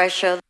Pressure.